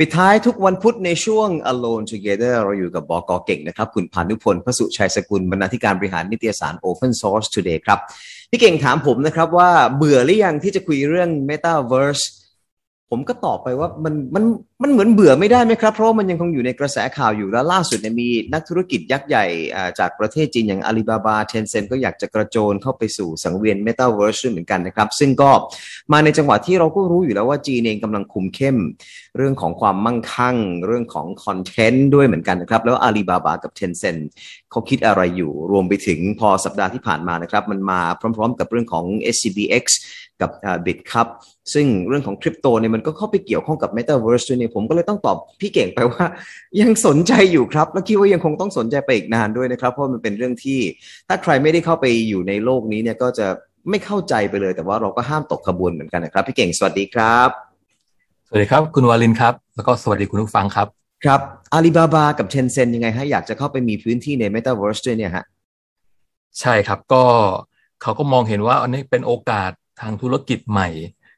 ปิดท้ายทุกวันพุธในช่วง Alone Together เราอยู่กับบอกอเก่งนะครับ คุณพานุพลพระสุชัยสกุลบรรณาธิการบริหารนิตยสาร Open Source Today ครับ พี่เก่งถามผมนะครับว่าเบื่อหรือยังที่จะคุยเรื่อง Metaverse ผมก็ตอบไปว่ามันมันมันเหมือนเบื่อไม่ได้ไหมครับ เพราะมันยังคงอยู่ในกระแสข่าวอยู่แล้วล่าสุดเนี่ยมีนักธุรกิจยักษ์ใหญ่จากประเทศจีนอย่าง Alibaba Tencent ก็อยากจะกระโจนเข้าไปสู่สังเวียนเมตาเวิร์สเหมือนกันนะครับ ซึ่งก็มาในจังหวะที่เราก็รู้อยู่แล้วว่าจีนเองกำลังคุมเข้ม เรื่องของความมั่งคั่ง เรื่องของคอนเทนต์ด้วยเหมือนกันนะครับ แล้วอาลีบาบากับเทนเซ็นเขาคิดอะไรอยู่รวมไปถึงพอสัปดาห์ที่ผ่านมานะครับมันมาพร้อม ๆ กับเรื่องของ SCBX กับบิตครับซึ่งเรื่องของคริปโตเนี่ยมันก็เข้าไปเกี่ยวข้องกับ Metaverse ด้วยเนี่ยผมก็เลยต้องตอบพี่เก่งไปว่า ยังสนใจอยู่ครับ และคิดว่ายังคงต้องสนใจไปอีกนานด้วยนะครับ เพราะมันเป็นเรื่องที่ ถ้าใครไม่ได้เข้าไปอยู่ในโลกนี้เนี่ยก็จะไม่เข้าใจไปเลย แต่ว่าเราก็ห้ามตกขบวนเหมือนกันนะครับ พี่เก่งสวัสดีครับ สวัสดีครับ คุณวาลินครับ แล้วก็สวัสดีคุณผู้ฟังครับครับอาลีบาบากับเทนเซ็นยังไงฮะอยากจะเข้าไปมีพื้นที่ใน Metaverse ด้วยเนี่ยฮะใช่ครับก็เขาก็มองเห็นว่าอันนี้เป็นโอกาส ทางธุรกิจใหม่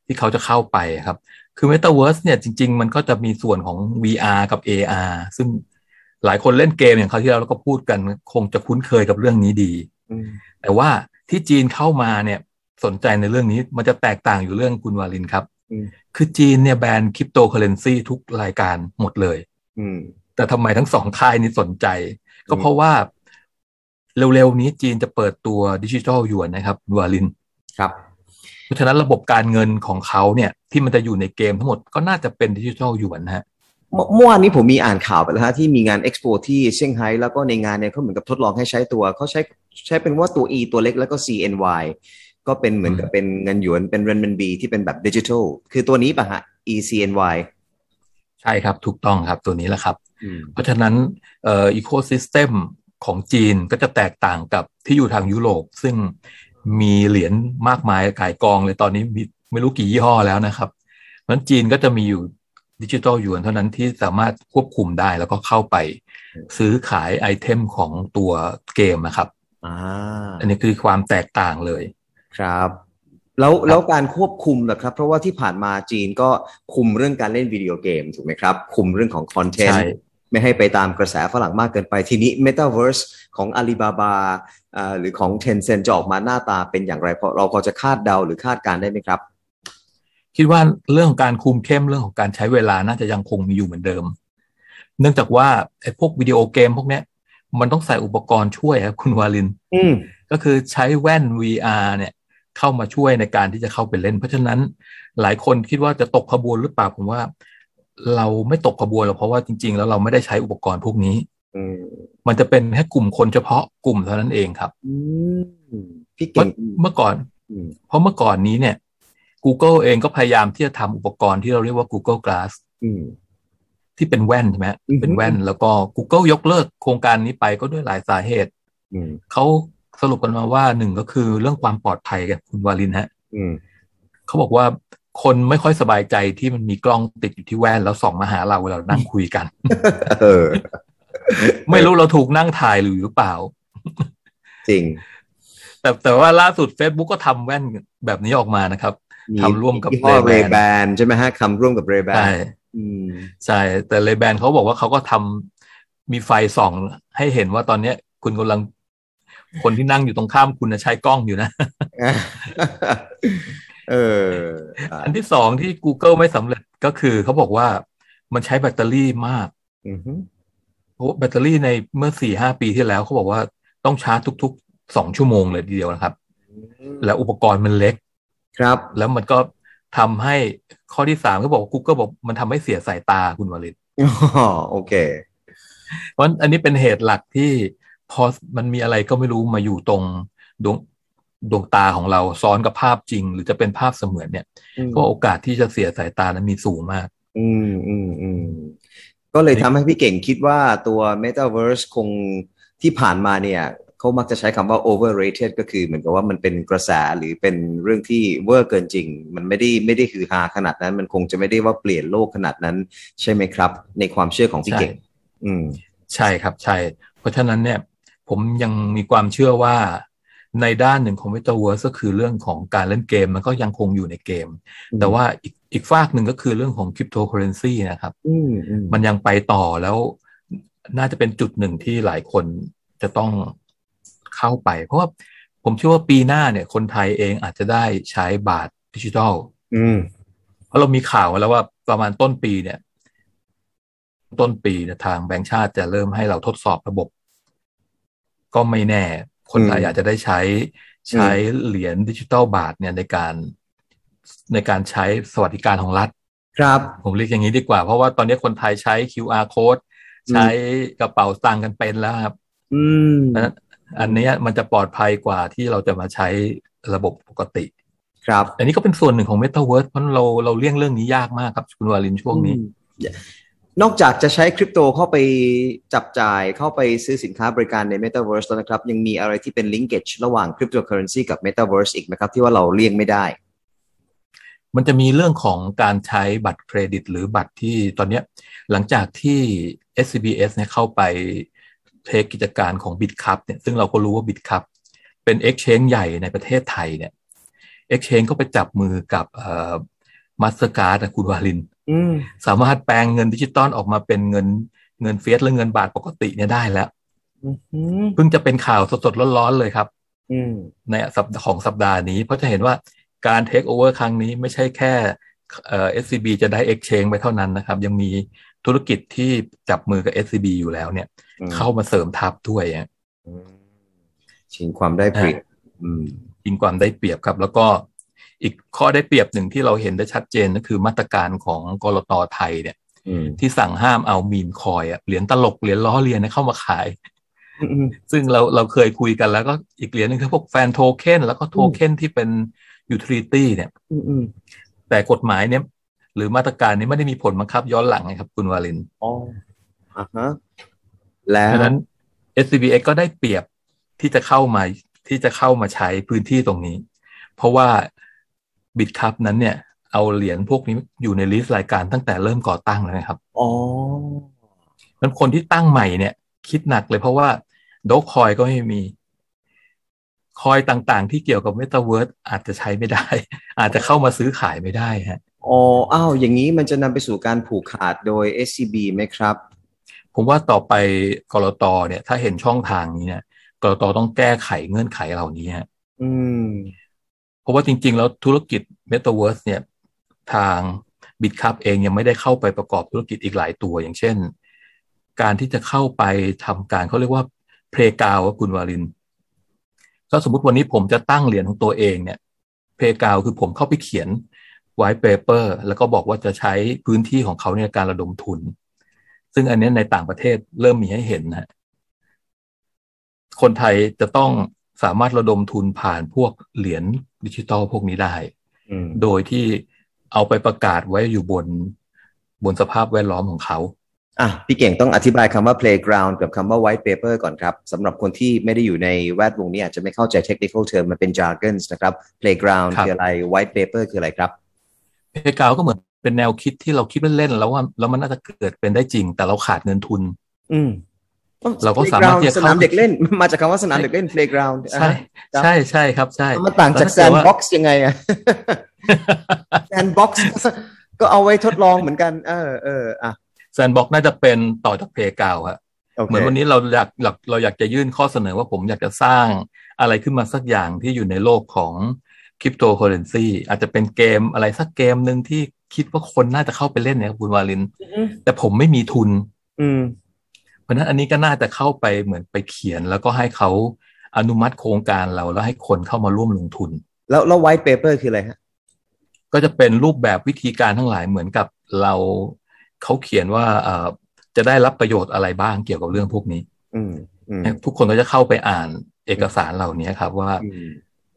ที่เขาจะเข้าไปครับ คือ Metaverse เนี่ยจริง ๆ มันก็จะมีส่วนของ VR กับ AR ซึ่งหลายคนเล่นเกมอย่างเขาที่เราก็พูดกันคงจะคุ้นเคยกับเรื่องนี้ดี แต่ว่าที่จีนเข้ามาเนี่ยสนใจในเรื่องนี้มันจะแตกต่างอยู่เรื่องคุณวาลินครับ คือจีนเนี่ยแบนคริปโตเคอเรนซีทุกรายการหมดเลยแต่ทำไมทั้งสองค่ายนี้สนใจ ก็เพราะว่าเร็วๆนี้จีนจะเปิดตัวดิจิทัลหยวนนะครับวาลินครับ เพราะฉะนั้นระบบการเงินของเขาเนี่ยที่มันจะอยู่ในเกมทั้งหมดก็น่าจะเป็นดิจิทัลหยวนฮะเมื่อวานนี้ผมมีอ่านข่าวไปแล้วฮะที่มีงานเอ็กซ์โปที่เซี่ยงไฮ้แล้วก็ในงานเนี่ยเขาเหมือนกับทดลองให้ใช้ตัวเขาใช้ใช้เป็นว่าตัว E ตัวเล็กแล้วก็ CNY ก็เป็นเหมือนกับเป็นเงินหยวนเป็น renminbi ที่เป็นแบบดิจิทัลคือตัวนี้ป่ะฮะ ECNY ใช่ครับถูกต้องครับตัวนี้แหละครับ เพราะฉะนั้นเอ่อ ecosystem ของจีนก็จะแตกต่างกับที่อยู่ทางยุโรป ซึ่ง มีเหรียญมากมายขายกองเลยตอนนี้มีไม่รู้กี่ยี่ห้อแล้วนะครับนั้นจีนก็จะมีอยู่ดิจิทัลหยวนเท่านั้นที่สามารถควบคุมได้แล้วก็เข้าไปซื้อขาย item ของตัวเกมนะครับออันนี้คือความแตกต่างเลย ครับ แล้วแล้วการควบคุมนะครับ เพราะว่าที่ผ่านมาจีนก็คุมเรื่องการเล่นวิดีโอเกมถูกไหมครับ คุมเรื่องของ content ไม่ให้ไปตามกระแสฝรั่งมากเกินไปทีนี้ Metaverse ของ Alibaba หรือของ Tencent จะออกมาหน้าตาเป็นอย่างไรเพราะเราพอจะคาดเดาหรือคาดการได้ไหมครับ คิดว่าเรื่องของการคุมเข้มเรื่องของการใช้เวลาน่าจะยังคงมีอยู่เหมือนเดิม เนื่องจากว่าไอ้พวกวิดีโอเกมพวกเนี้ยมันต้องใส่อุปกรณ์ช่วยครับคุณวาลินก็คือใช้แว่น VR เนี่ยเข้ามาช่วยในการที่จะเข้าไปเล่น เพราะฉะนั้นหลายคนคิดว่าจะตกขบวนหรือเปล่าผมว่า เราไม่ตกขบวนหรอกเพราะว่าจริง ๆ แล้วเราไม่ได้ใช้อุปกรณ์พวกนี้มันจะเป็นแค่กลุ่มคนเฉพาะกลุ่มเท่านั้นเองครับพี่เก่งเมื่อก่อน เพราะเมื่อก่อนนี้เนี่ย Google เองก็พยายามที่จะทำอุปกรณ์ที่เราเรียกว่า Google Glass ที่เป็นแว่นใช่ไหมเป็นแว่น แล้วก็ Google ยกเลิกโครงการนี้ไปก็ด้วยหลายสาเหตุเขาสรุปกันมาว่าหนึ่งก็คือเรื่องความปลอดภัยกันคุณวาลินฮะเขาบอกว่า คนไม่ค่อยสบายใจที่มันมีกล้องติดอยู่ที่แว่นแล้วส่องมาหาเราเวลานั่งคุยกันไม่รู้เราถูกนั่งถ่ายหรือหรือเปล่า จริง แต่แต่ว่าล่าสุด Facebook ก็ทำแว่นแบบนี้ออกมานะครับทำร่วมกับเรแบนใช่ไหมฮะทำร่วมกับเรแบนใช่ใช่ แต่เรแบนเขาบอกว่าเขาก็ทำมีไฟส่อง ให้เห็นว่าตอนเนี้ยคุณกำลังคนที่นั่งอยู่ตรงข้ามคุณใช้กล้องอยู่นะ เออ อันที่สองที่ Google ไม่สำเร็จก็คือเขาบอกว่ามันใช้แบตเตอรี่มากเพราะแบตเตอรี่ในเมื่อสี่ห้าปีที่แล้วเขาบอกว่าต้องชาร์จทุกๆสองชั่วโมงเลยทีเดียวนะครับ แล้วอุปกรณ์มันเล็ก ครับ แล้วมันก็ทำให้ข้อที่สามเขาบอก Google บอกมันทำให้เสียสายตาคุณวริศอ๋อโอเค เพราะอันนี้เป็นเหตุหลักที่พอมันมีอะไรก็ไม่รู้มาอยู่ตรงดวง ดวงตาของเราซ้อนกับภาพจริง หรือจะเป็นภาพเสมือนเนี่ย ก็โอกาสที่จะเสียสายตานั้นมีสูงมาก อืมอืมอืมก็เลยทำให้พี่เก่งคิดว่าตัว Metaverse คงที่ผ่านมาเนี่ยเขามักจะใช้คำว่า overrated ก็คือเหมือนกับว่ามันเป็นกระแสหรือเป็นเรื่องที่เวอร์เกินจริง มันไม่ได้ไม่ได้คือฮาขนาดนั้น มันคงจะไม่ได้ว่าเปลี่ยนโลกขนาดนั้น ใช่ไหมครับ ในความเชื่อของพี่เก่ง อืม ใช่ครับใช่ เพราะฉะนั้นเนี่ย ผมยังมีความเชื่อว่า ในด้านหนึ่งของ Metaverse ก็คือเรื่องของการเล่นเกม มันก็ยังคงอยู่ในเกม แต่ว่าอีกอีกฝากหนึ่งก็คือเรื่องของคริปโตเคอเรนซีนะครับอืมอืมมันยังไปต่อแล้วน่าจะเป็นจุดหนึ่งที่หลายคนจะต้องเข้าไป เพราะว่าผมเชื่อว่าปีหน้าเนี่ย คนไทยเองอาจจะได้ใช้บาทดิจิทัลอืมเพราะเรามีข่าวมาแล้วว่าประมาณต้นปีเนี่ย ต้นปีเนี่ยทางแบงก์ชาติจะเริ่มให้เราทดสอบระบบ ก็ไม่แน่ คนไทยอืมอาจจะได้ใช้ใช้เหรียญดิจิทัลบาทเนี่ยในการในการใช้สวัสดิการของรัฐ ครับ ผมเรียกอย่างนี้ดีกว่า เพราะว่าตอนนี้คนไทยใช้ QR code อืมใช้กระเป๋าสตางค์กันเป็นแล้วครับ อืมเพราะฉะนั้นอันเนี้ยมันจะปลอดภัยกว่าที่เราจะมาใช้ระบบปกติ ครับ อันนี้ก็เป็นส่วนหนึ่งของ Metaverse เพราะเราเราเลี่ยงเรื่องนี้ยากมากครับ คุณวาลินช่วงนี้อืม นอกจากจะใช้คริปโตเข้าไปจับจ่ายเข้าไปซื้อสินค้าบริการใน Metaverse แล้วนะครับ ยังมีอะไรที่เป็น linkage ระหว่าง cryptocurrency กับ Metaverse อีกไหมครับ ที่ว่าเราเลี่ยงไม่ได้ มันจะมีเรื่องของการใช้บัตรเครดิต หรือบัตรที่ตอนนี้หลังจากที่ SCBS เนี่ยเข้าไปเทคกิจการของ BitCup เนี่ยซึ่งเราก็รู้ว่า BitCup เป็น Exchange ใหญ่ในประเทศไทยเนี่ย Exchange ก็ไปจับมือกับMastercard คุณวาลิน สามารถแปลงเงินดิจิตอลออกมาเป็นเงินเงิน fiat และเงินบาทปกติเนี่ยได้แล้วอืมอืมเพิ่งจะเป็นข่าวสดๆร้อนๆเลยครับอืมในสัปดาห์ของสัปดาห์นี้ เพราะจะเห็นว่าการเทคโอเวอร์ครั้งนี้ไม่ใช่แค่เอ่อ SCB จะได้ Exchange ไปเท่านั้นนะครับ ยังมีธุรกิจที่จับมือกับ SCB อยู่แล้วเนี่ยอืมเข้ามาเสริมทัพด้วยอะอืมชิงความได้เปรียบอืมยิงความได้เปรียบครับ แล้วก็ อีกข้อได้เปรียบหนึ่งที่เราเห็นได้ชัดเจนก็คือมาตรการของกลตไทยเนี่ยอืมที่สั่งห้ามเอามีนคอยอะเหรียญตลกเหรียญล้อเลียนเนี่ยเข้ามาขายอืมซึ่งเราเราเคยคุยกันแล้วก็อีกเหรียญหนึงคือพวก fan token แล้วก็โทเค็นที่เป็น utility เนี่ยอืมอืมแต่กฎหมายเนี่ย หรือมาตรการนี้ไม่ได้มีผลบังคับย้อนหลังนะครับ คุณวาลินอ๋ออ่าฮะแล้วดังนั้น SCBX ก็ได้เปรียบที่จะเข้ามาที่จะเข้ามาใช้พื้นที่ตรงนี้ เพราะว่า Bitkub นั้นเนี่ย เอาเหรียญพวกนี้อยู่ใน list รายการตั้งแต่เริ่มก่อตั้งแล้วนะครับ อ๋อมันคนที่ตั้งใหม่เนี่ย คิดหนักเลยเพราะว่า Dogecoin ก็ไม่มี coin ต่างๆ ที่เกี่ยวกับ Metaverse อาจจะใช้ไม่ได้ อาจจะเข้ามาซื้อขายไม่ได้ฮะอ๋ออ้าวอย่างนี้มันจะนำไปสู่การผูกขาดโดย SCB ไหมครับ ผมว่าต่อไปกรตเนี่ย ถ้าเห็นช่องทางนี้เนี่ยกรตต้องแก้ไขเงื่อนไขเหล่านี้ฮะอืม เพราะว่าจริง ๆ แล้วธุรกิจ Metaverse เนี่ยทาง BitCup เองยังไม่ได้เข้าไปประกอบธุรกิจอีกหลายตัว อย่างเช่น การที่จะเข้าไปทำการเขาเรียกว่าเพลกาวคุณวารินถ้าสมมติวันนี้ผมจะตั้งเหรียญของตัวเองเนี่ยเพลกาวคือผมเข้าไปเขียนwhite paper แล้วก็บอกว่าจะใช้พื้นที่ของเขาในการระดมทุน ซึ่งอันนี้ในต่างประเทศเริ่มมีให้เห็นนะคนไทยจะต้อง สามารถระดมทุนผ่านพวกเหรียญดิจิตอลพวกนี้ได้อืมโดยที่เอาไปประกาศไว้อยู่บนบนสภาพแวดล้อมของเขา อะ พี่เก่งต้องอธิบายคำว่า playground กับคำว่า white paper ก่อนครับสำหรับคนที่ไม่ได้อยู่ในแวดวงนี้อาจจะไม่เข้าใจ technical term มันเป็น jargons นะครับ playground ครับคืออะไร white paper คืออะไรครับเพกาวก็เหมือนเป็นแนวคิดที่เราคิดเล่นๆแล้วว่าแล้วมันน่าจะเกิดเป็นได้จริง แต่เราขาดเงินทุน อืม เราก็สามารถที่จะเข้านามเด็กเล่น มาจากคำว่าสนามเด็กเล่น playground ใช่ใช่ใช่ครับใช่อะมันต่างจากแล้วถ้เกิดว่า sandbox ยังไงอะ sandbox ก็เอาไว้ทดลองเหมือนกัน เออเอออะ sandbox น่าจะเป็นต่อจากเพกาวฮะโอเคเหมือนวันนี้เราอยากอยากเราอยากจะยื่นข้อเสนอว่าผมอยากจะสร้างอะไรขึ้นมาสักอย่างที่อยู่ในโลกของคริปโตเคอเรนซีอาจจะเป็นเกมอะไรสักเกมหนึ่งที่คิดว่าคนน่าจะเข้าไปเล่นเนี่ยครับคุณวาลินอืมแต่ผมไม่มีทุน อืม เพราะฉะนั้นอันนี้ก็น่าจะเข้าไปเหมือนไปเขียน แล้วก็ให้เขาอนุมัติโครงการเราแล้วให้คนเข้ามาร่วมลงทุน แล้วแล้ว white paper คืออะไรฮะก็จะเป็นรูปแบบวิธีการทั้งหลายเหมือนกับเราเขาเขียนว่าเอ่อจะได้รับประโยชน์อะไรบ้างเกี่ยวกับเรื่องพวกนี้ อืมอืมทุกคนก็จะเข้าไปอ่านเอกสารเหล่านี้ครับว่าอืม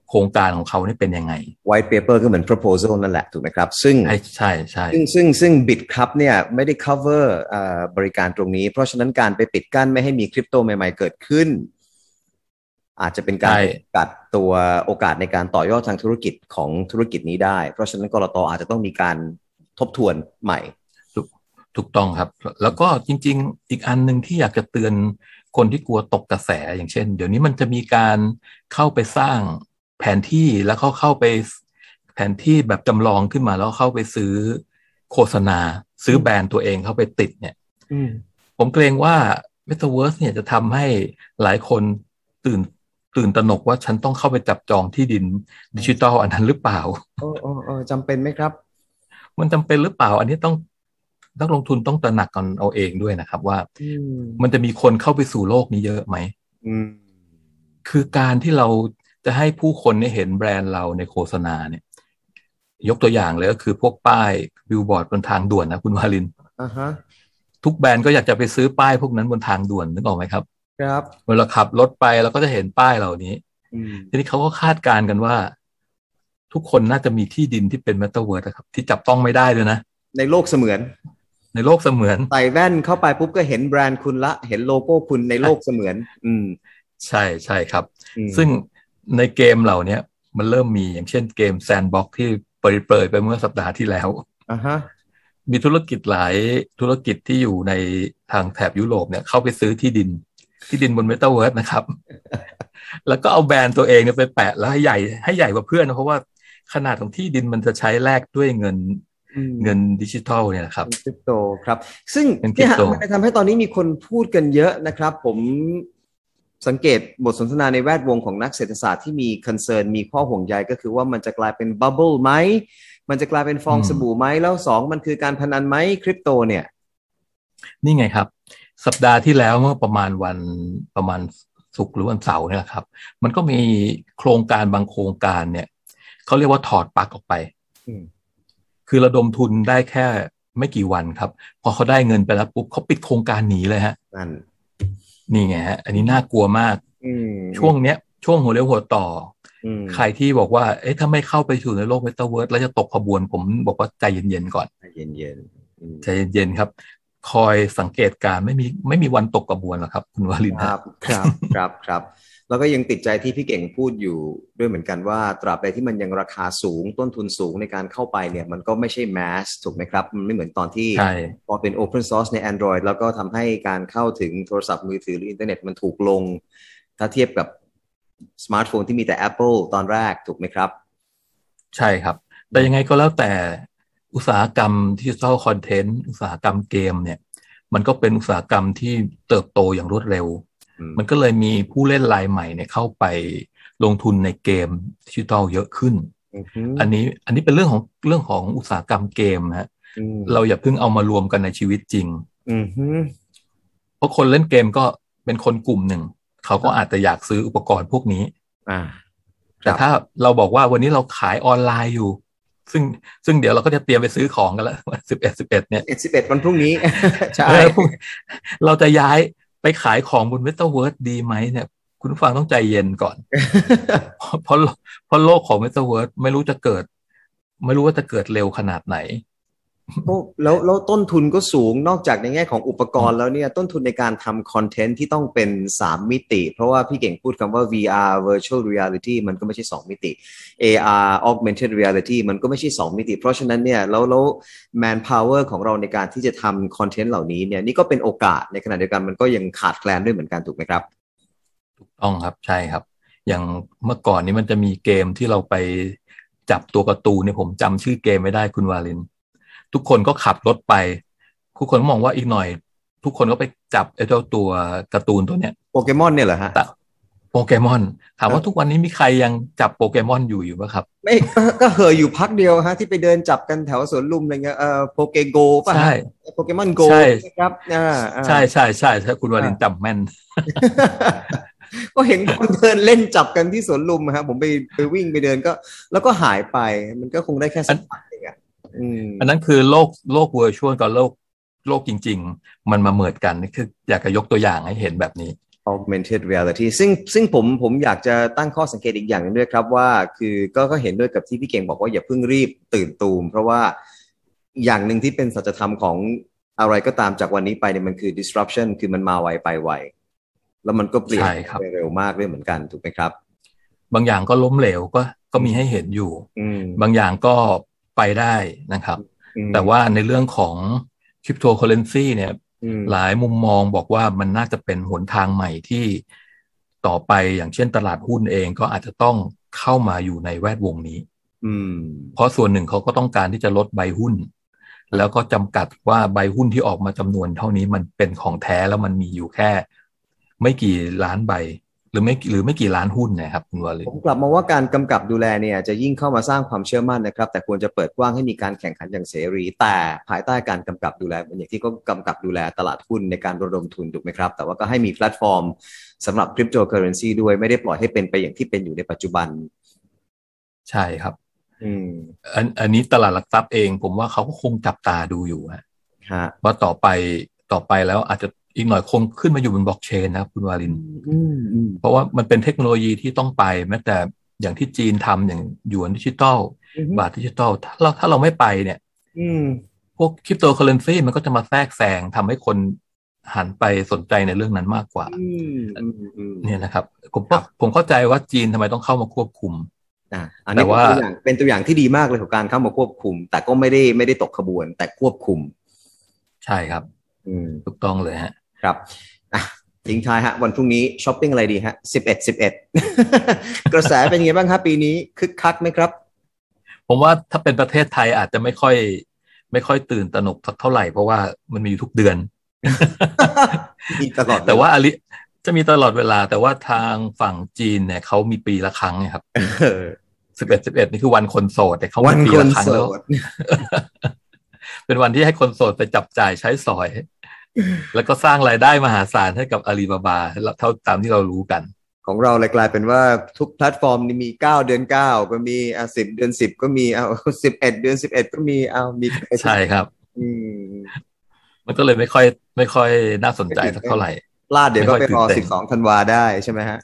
โครงการของเขานี่เป็นยังไง white paper ก็เหมือน proposal นั่นแหละ ถูกไหมครับ ซึ่งใช่ใช่ใช่ซึ่งซึ่งซึ่ง bit ครับเนี่ยไม่ได้ cover เอ่อบริการตรงนี้ เพราะฉะนั้นการไปปิดกั้นไม่ให้มีคริปโตใหม่ๆเกิดขึ้น อาจจะเป็นการใช่กัดตัวโอกาสในการต่อยอดทางธุรกิจของธุรกิจนี้ได้ เพราะฉะนั้นกรตอาจจะต้องมีการทบทวนใหม่ถูกต้องครับ แล้วก็จริง ๆ อีกอันหนึ่งที่อยากจะเตือนคนที่กลัวตกกระแส อย่างเช่น เดี๋ยวนี้มันจะมีการเข้าไปสร้าง แผนที่แล้วเขาเข้าไปแผผนที่แบบจำลองขึ้นมาแล้วเข้าไปซื้อโฆษณา ซื้อแบรนด์ตัวเองเข้าไปติดเนี่ยอืมผมเกรงว่า Metaverse เนี่ยจะทำให้หลายคนตื่นตื่นตระหนกว่าฉันต้องเข้าไปจับจองที่ดินดิจิทัลอันนั้นหรือเปล่าโอ้โอ้โอ้จำเป็นไหมครับ มันจำเป็นหรือเปล่า อันนี้ต้องนักลงทุนต้องตระหนักกันเอาเองด้วยนะครับ ว่าอืมมันจะมีคนเข้าไปสู่โลกนี้เยอะไหมอืมคือการที่เรา จะให้ผู้คนได้เห็นแบรนด์เราในโฆษณาเนี่ย ยกตัวอย่างเลยก็คือพวกป้ายบิลบอร์ดบนทางด่วนนะคุณวาลินอ่าฮะทุกแบรนด์ก็อยากจะไปซื้อป้ายพวกนั้นบนทางด่วนนึกออกไหมครับ ครับเวลาขับรถไปเราก็จะเห็นป้ายเหล่านี้อืมทีนี้เขาก็คาดการณ์กันว่า ทุกคนน่าจะมีที่ดินที่เป็น เมตาเวิร์สครับ ที่จับต้องไม่ได้ด้วยนะ ในโลกเสมือน ในโลกเสมือนใส่แว่นเข้าไปปุ๊บก็เห็นแบรนด์คุณละ เห็นโลโก้คุณในโลกเสมือน อืม ใช่ใช่ครับอืมซึ่ง ในเกมเหล่าเนี้ยมันเริ่มมีอย่างเช่นเกม Sandbox ที่เปิดเปิดไปเมื่อสัปดาห์ที่แล้วอ่าฮะมีธุรกิจหลายธุรกิจที่อยู่ในทางแถบยุโรปเนี่ยเข้าไปซื้อที่ดินที่ดินบนเมตาเวิร์สนะครับ แล้วก็เอาแบรนด์ตัวเองเนี่ยไปแปะแล้วให้ใหญ่ให้ใหญ่กว่าเพื่อนนะเพราะว่าขนาดของที่ดินมันจะใช้แลกด้วยเงินอืมเงินดิจิทัลเนี่ยนะครับเป็นคริปโตครับ ซึ่งเป็นคริเนี่ยมันทำให้ตอนนี้มีคนพูดกันเยอะนะครับ ผม สังเกตบทสนทนาในแวดวงของนักเศรษฐศาสตร์ที่มี concern มีข้อห่วงใยก็คือว่ามันจะกลายเป็น bubble ไหม มันจะกลายเป็นฟองสบู่ไหม แล้วสองมันคือการพนันไหมคริปโตเนี่ย นี่ไงครับ สัปดาห์ที่แล้วเมื่อประมาณวันประมาณศุกร์หรือวันเสาร์เนี่ยแหละครับ มันก็มีโครงการบางโครงการเนี่ยเขาเรียกว่าถอดปลั๊กออกไปอืมคือระดมทุนได้แค่ไม่กี่วันครับ พอเขาได้เงินไปแล้วปุ๊บเขาปิดโครงการหนีเลยฮะนั่น นี่ไงฮะ อันนี้น่ากลัวมากอืมช่วงเนี้ย ช่วงหัวเรียวหัวต่ออืมใครที่บอกว่า เอ๊ะถ้าไม่เข้าไปสู่ในโลกเมตาเวิร์สแล้วจะตกขบวนผมบอกว่าใจเย็นๆก่อนเย็นเย็นๆอืมใจเย็นๆครับ คอยสังเกตการณ์ไม่มีไม่มีวันตกกระบวนหรอกครับ คุณวาลินฮะรับ ครับครับครับ แล้วก็ยังติดใจที่พี่เก่งพูดอยู่ด้วยเหมือนกันว่าตราบใดที่มันยังราคาสูงต้นทุนสูงในการเข้าไปเนี่ยมันก็ไม่ใช่ mass ถูกไหมครับ มันไม่เหมือนตอนที่ใช่พอเป็น Open Source ใน Android แล้วก็ทำให้การเข้าถึงโทรศัพท์มือถือหรืออินเทอร์เน็ตมันถูกลง ถ้าเทียบกับสมาร์ทโฟนที่มีแต่ Apple ตอนแรกถูกไหมครับ ใช่ครับ แต่ยังไงก็แล้วแต่อุตสาหกรรมดิจิทัลคอนเทนต์อุตสาหกรรมเกมเนี่ย มันก็เป็นอุตสาหกรรมที่เติบโตอย่างรวดเร็วอื มมันก็เลยมีผู้เล่นรายใหม่เนี่ยเข้าไปลงทุนในเกมดิจิทัลเยอะขึ้นอือฮึอันนี้อันนี้เป็นเรื่องของเรื่องของอุตสาหกรรมเกมนะฮะอืมเราอย่าเพิ่งเอามารวมกันในชีวิตจริงอือฮึเพราะคนเล่นเกมก็เป็นคนกลุ่มหนึ่ง เขาก็อาจจะอยากซื้ออุปกรณ์พวกนี้อ่าแต่ถ้าเราบอกว่าวันนี้เราขายออนไลน์อยู่ ซึ่งซึ่งเดี๋ยวเราก็จะเตรียมไปซื้อของกันแล้ววันสิบเอ็ดสิบเอ็ดเนี่ยเอ็ดสิบเอ็ดวันพรุ่งนี้ใช่เออพวกเราจะย้าย ไปขายของบนเมตาเวิร์สดีไหมเนี่ย คุณผู้ฟังต้องใจเย็นก่อนเพราะเพราะเพราะโลกของเมตาเวิร์สไม่รู้จะเกิด ไม่รู้ว่าจะเกิดเร็วขนาดไหนโอ้ แล้วแล้วต้นทุนก็สูงนอกจากในแง่ของอุปกรณ์แล้วเนี่ยต้นทุนในการทำคอนเทนต์ที่ต้องเป็น 3 มิติ เพราะว่าพี่เก่งพูดคำว่า VR virtual reality มันก็ไม่ใช่ 2 มิติ AR augmented reality มันก็ไม่ใช่ 2 มิติ เพราะฉะนั้นเนี่ยแล้วแล้ว manpower ของเราในการที่จะทำคอนเทนต์เหล่านี้เนี่ยนี่ก็เป็นโอกาสในขณะเดียวกันมันก็ยังขาดแคลนด้วยเหมือนกันถูกไหมครับถูกต้องครับใช่ครับ อย่างเมื่อก่อนนี้มันจะมีเกมที่เราไปจับตัวการ์ตูนเนี่ยผมจำชื่อเกมไม่ได้คุณวาลิน ทุกคนก็ขับรถไป ทุกคนมองว่าอีกหน่อย ทุกคนก็ไปจับไอ้เจ้าตัวการ์ตูนตัวเนี้ยโปเกมอนเนี่ยเหรอฮะแต่โปเกมอนถามครัว่าบทุกวันนี้มีใครยังจับโปเกมอนอยู่อยู่ไหมครับ ไม่ก็ก็เหอะอยู่พักเดียวฮะ ที่ไปเดินจับกันแถวสวนลุมอะไรเงี้ยเอ่อโปเกโกป่ะใช่โปเกมอนโกใช่ครับอ่าอ่าใช่ใช่ใช่ใช่คุณวาลินจำแม่น ก็เห็นคนเดินเล่นจับกันที่สวนลุมครับผมไปไปวิ่งไปเดินก็ แล้วก็หายไปมันก็คงได้แค่สักพักเองอะอืมอันนั้นคือโลกโลกเวอร์ชวลกับโลกโลกจริง ๆ มันมาเหมือดกันนี่คืออยากจะยกตัวอย่างให้เห็นแบบนี้ augmented reality ซึ่งซึ่งผมผมอยากจะตั้งข้อสังเกตอีกอย่างหนึงด้วยครับว่า คือก็ก็เห็นด้วยกับที่พี่เก่งบอกว่าอย่าเพิ่งรีบตื่นตูม เพราะว่าอย่างหนึ่งที่เป็นสัจธรรมของอะไรก็ตามจากวันนี้ไปเนี่ยมันคือ disruption คือมันมาไวไปไว แล้วมันก็เปลี่ยนใช่ครับไปเร็วมากด้วยเหมือนกันถูกไหมครับ บางอย่างก็ล้มเหลวก็ก็มีให้เห็นอยู่อืมบางอย่างก็ ไปได้นะครับอืมแต่ว่าในเรื่องของคริปโตเคอเรนซีเนี่ยอืมหลายมุมมองบอกว่ามันน่าจะเป็นหนทางใหม่ที่ต่อไปอย่างเช่นตลาดหุ้นเองก็อาจจะต้องเข้ามาอยู่ในแวดวงนี้ อืม เพราะส่วนหนึ่งเขาก็ต้องการที่จะลดใบหุ้น แล้วก็จำกัดว่าใบหุ้นที่ออกมาจำนวนเท่านี้มันเป็นของแท้แล้วมันมีอยู่แค่ ไม่กี่ล้านใบ หรือไม่หรือไม่กี่ล้านหุ้นนะครับคุณวาลิผมกลับมาว่าการกำกับดูแลเนี่ยจะยิ่งเข้ามาสร้างความเชื่อมั่นนะครับ แต่ควรจะเปิดกว้างให้มีการแข่งขันอย่างเสรี แต่ภายใต้การกำกับดูแลเหมือนอย่างที่ก็กำกับดูแลตลาดหุ้นในการระดมทุนถูกไหมครับ แต่ว่าก็ให้มีแพลตฟอร์มสำหรับคริปโตเคอเรนซีด้วยไม่ได้ปล่อยให้เป็นไปอย่างที่เป็นอยู่ในปัจจุบัน ใช่ครับอืมอันอันนี้ตลาดหลักทรัพย์เอง ผมว่าเขาก็คงจับตาดูอยู่ฮะฮะว่าต่อไปต่อไปแล้วอาจจะ อีกหน่อยคงขึ้นมาอยู่บนบล็อกเชนนะครับคุณวาลินอืมอืมเพราะว่ามันเป็นเทคโนโลยีที่ต้องไป แม้แต่อย่างที่จีนทำอย่างหยวนดิจิตอลอืมบาทดิจิตอลถ้าเราถ้าเราไม่ไปเนี่ยอืมพวกคริปโตเคอเรนซีมันก็จะมาแทรกแซงทำให้คนหันไปสนใจในเรื่องนั้นมากกว่าอืมอืมอืมเนี่ยนะครับ ผมก็ผมเข้าใจว่าจีนทำไมต้องเข้ามาควบคุมอะอันนี้แต่ว่าเป็นตัวอย่างเป็นตัวอย่างที่ดีมากเลยของการเข้ามาควบคุม แต่ก็ไม่ได้ไม่ได้ตกขบวน แต่ควบคุม ใช่ครับอืมถูกต้องเลยฮะ ครับอะทิ้งท้ายฮะวันพรุ่งนี้ช้อปปิ้งอะไรดีฮะสิบเอ็ดสิบเอ็ดกระแสเป็นไงบ้างครับปีนี้คึกคักไหมครับ ผมว่าถ้าเป็นประเทศไทยอาจจะไม่ค่อย ไม่ค่อยตื่นตระหนกสักเท่าไหร่เพราะว่ามันมีอยู่ทุกเดือนมีตลอดแต่ว่าอลิจะมีตลอดเวลา แต่ว่าทางฝั่งจีนเนี่ยเขามีปีละครั้งไงครับเออสิบเอ็ดสิบเอ็ดนี่คือวันคนโสดแต่เขาวันมีปีคนละครั้งโสแล้วดเป็นวันที่ให้คนโสดไปจับจ่ายใช้สอย แล้วก็สร้างรายได้มหาศาลให้กับอาลีบาบาเท่าตามที่เรารู้กัน ของเราเลยกลายเป็นว่าทุกแพลตฟอร์มนี่มีเก้าเดือนเก้าก็มีอะสิบเดือนสิบก็มีเอาสิบเอ็ดเดือนสิบเอ็ดก็มีเอามีใช่ครับ อืมมันก็เลยไม่ค่อย ไม่ค่อยน่าสนใจสักเท่าไหร่พลาดเดี๋ยวก็ไปรอไม่ค่อยตื่สินบเต้สองธันวาได้ใช่ไหมฮะ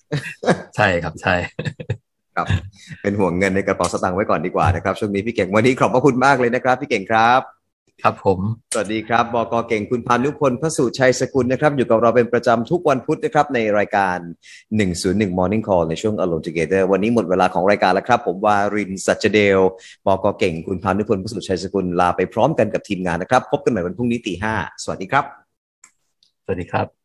ใช่ครับใช่ครับเป็นห่วงเงินในกระเป๋าสตางค์ไว้ก่อนดีกว่านะครับช่วงนี้พี่เก่งวันนี้ขอบพระคุณมากเลยนะครับ พี่เก่งครับ ครับผม สวัสดีครับ บกเก่งคุณพานุพลพระสุชัยสกุลนะครับ อยู่กับเราเป็นประจำทุกวันพุธนะครับ ในรายการ 101 Morning Call ในช่วง Alone Together วันนี้หมดเวลาของรายการแล้วครับ ผมวารินทร์สัจเดล บกเก่งคุณพานุพลพระสุชัยสกุลลาไปพร้อมกันกับทีมงานนะครับ พบกันใหม่วันพรุ่งนี้ตีห้าสวัสดีครับ สวัสดีครับ